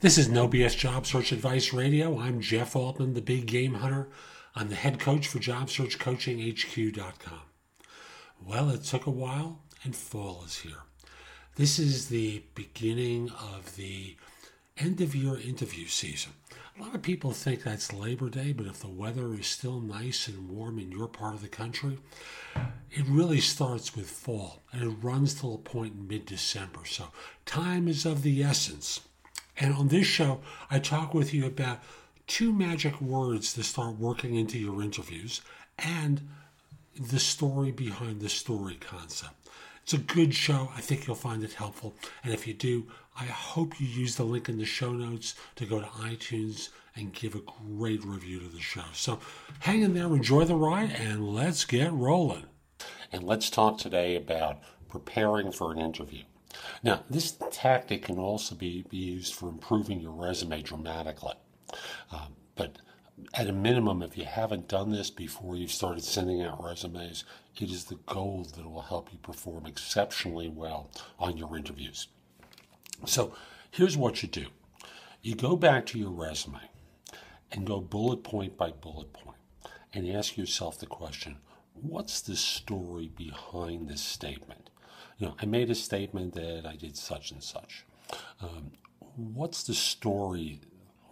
This is No BS Job Search Advice Radio. I'm Jeff Altman, the big game hunter. I'm the head coach for JobSearchCoachingHQ.com. Well, it took a while, and fall is here. This is the beginning of the end of year interview season. A lot of people think that's Labor Day, but if the weather is still nice and warm in your part of the country, it really starts with fall and it runs till a point in mid December. So time is of the essence. And on this show, I talk with you about two magic words to start working into your interviews and the story behind the story concept. It's a good show. I think you'll find it helpful. And if you do, I hope you use the link in the show notes to go to iTunes and give a great review to the show. So hang in there, enjoy the ride, and let's get rolling. And let's talk today about preparing for an interview. Now, this tactic can also be, be used for improving your resume dramatically. Um, but at a minimum, if you haven't done this before you've started sending out resumes, it is the gold that will help you perform exceptionally well on your interviews. So here's what you do you go back to your resume and go bullet point by bullet point and ask yourself the question what's the story behind this statement? You know, I made a statement that I did such and such. Um, what's the story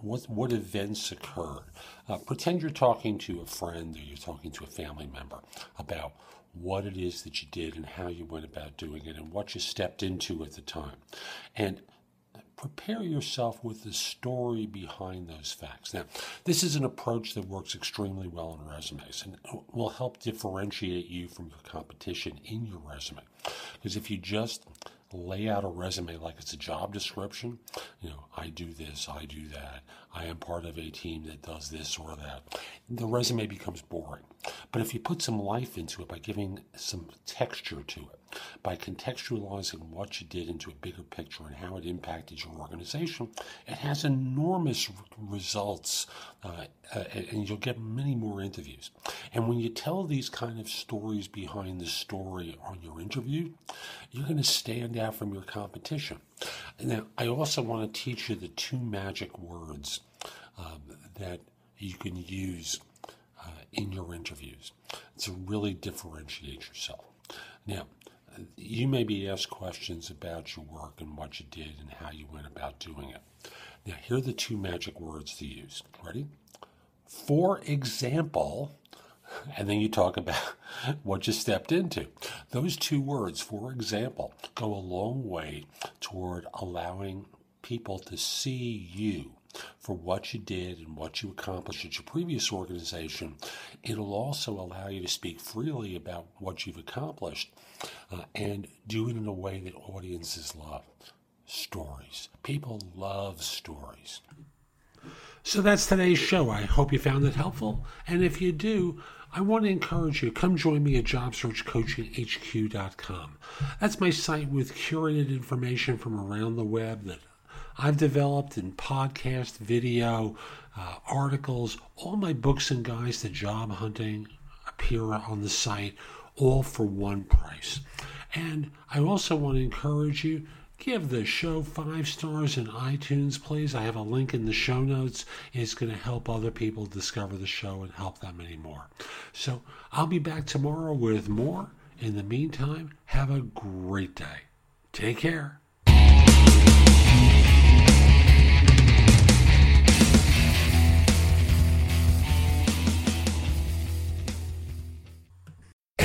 what what events occurred. Uh, pretend you're talking to a friend or you're talking to a family member about what it is that you did and how you went about doing it and what you stepped into at the time. And prepare yourself with the story behind those facts. Now, this is an approach that works extremely well in resumes and will help differentiate you from your competition in your resume. Because if you just lay out a resume like it's a job description. You know, I do this, I do that, I am part of a team that does this or that. The resume becomes boring. But if you put some life into it by giving some texture to it, by contextualizing what you did into a bigger picture and how it impacted your organization, it has enormous results uh, uh, and you'll get many more interviews. And when you tell these kind of stories behind the story on your interview, you're going to stand out from your competition. Now, I also want to teach you the two magic words um, that you can use uh, in your interviews to really differentiate yourself. Now, you may be asked questions about your work and what you did and how you went about doing it. Now, here are the two magic words to use. Ready? For example, and then you talk about what you stepped into. Those two words, for example, go a long way toward allowing people to see you for what you did and what you accomplished at your previous organization. It'll also allow you to speak freely about what you've accomplished uh, and do it in a way that audiences love. Stories. People love stories. So that's today's show. I hope you found it helpful. And if you do, I want to encourage you, come join me at JobSearchCoachingHQ.com. That's my site with curated information from around the web that I've developed in podcast, video, uh, articles, all my books and guides to job hunting appear on the site, all for one price. And I also want to encourage you Give the show five stars in iTunes, please. I have a link in the show notes. It's going to help other people discover the show and help them anymore. So I'll be back tomorrow with more. In the meantime, have a great day. Take care.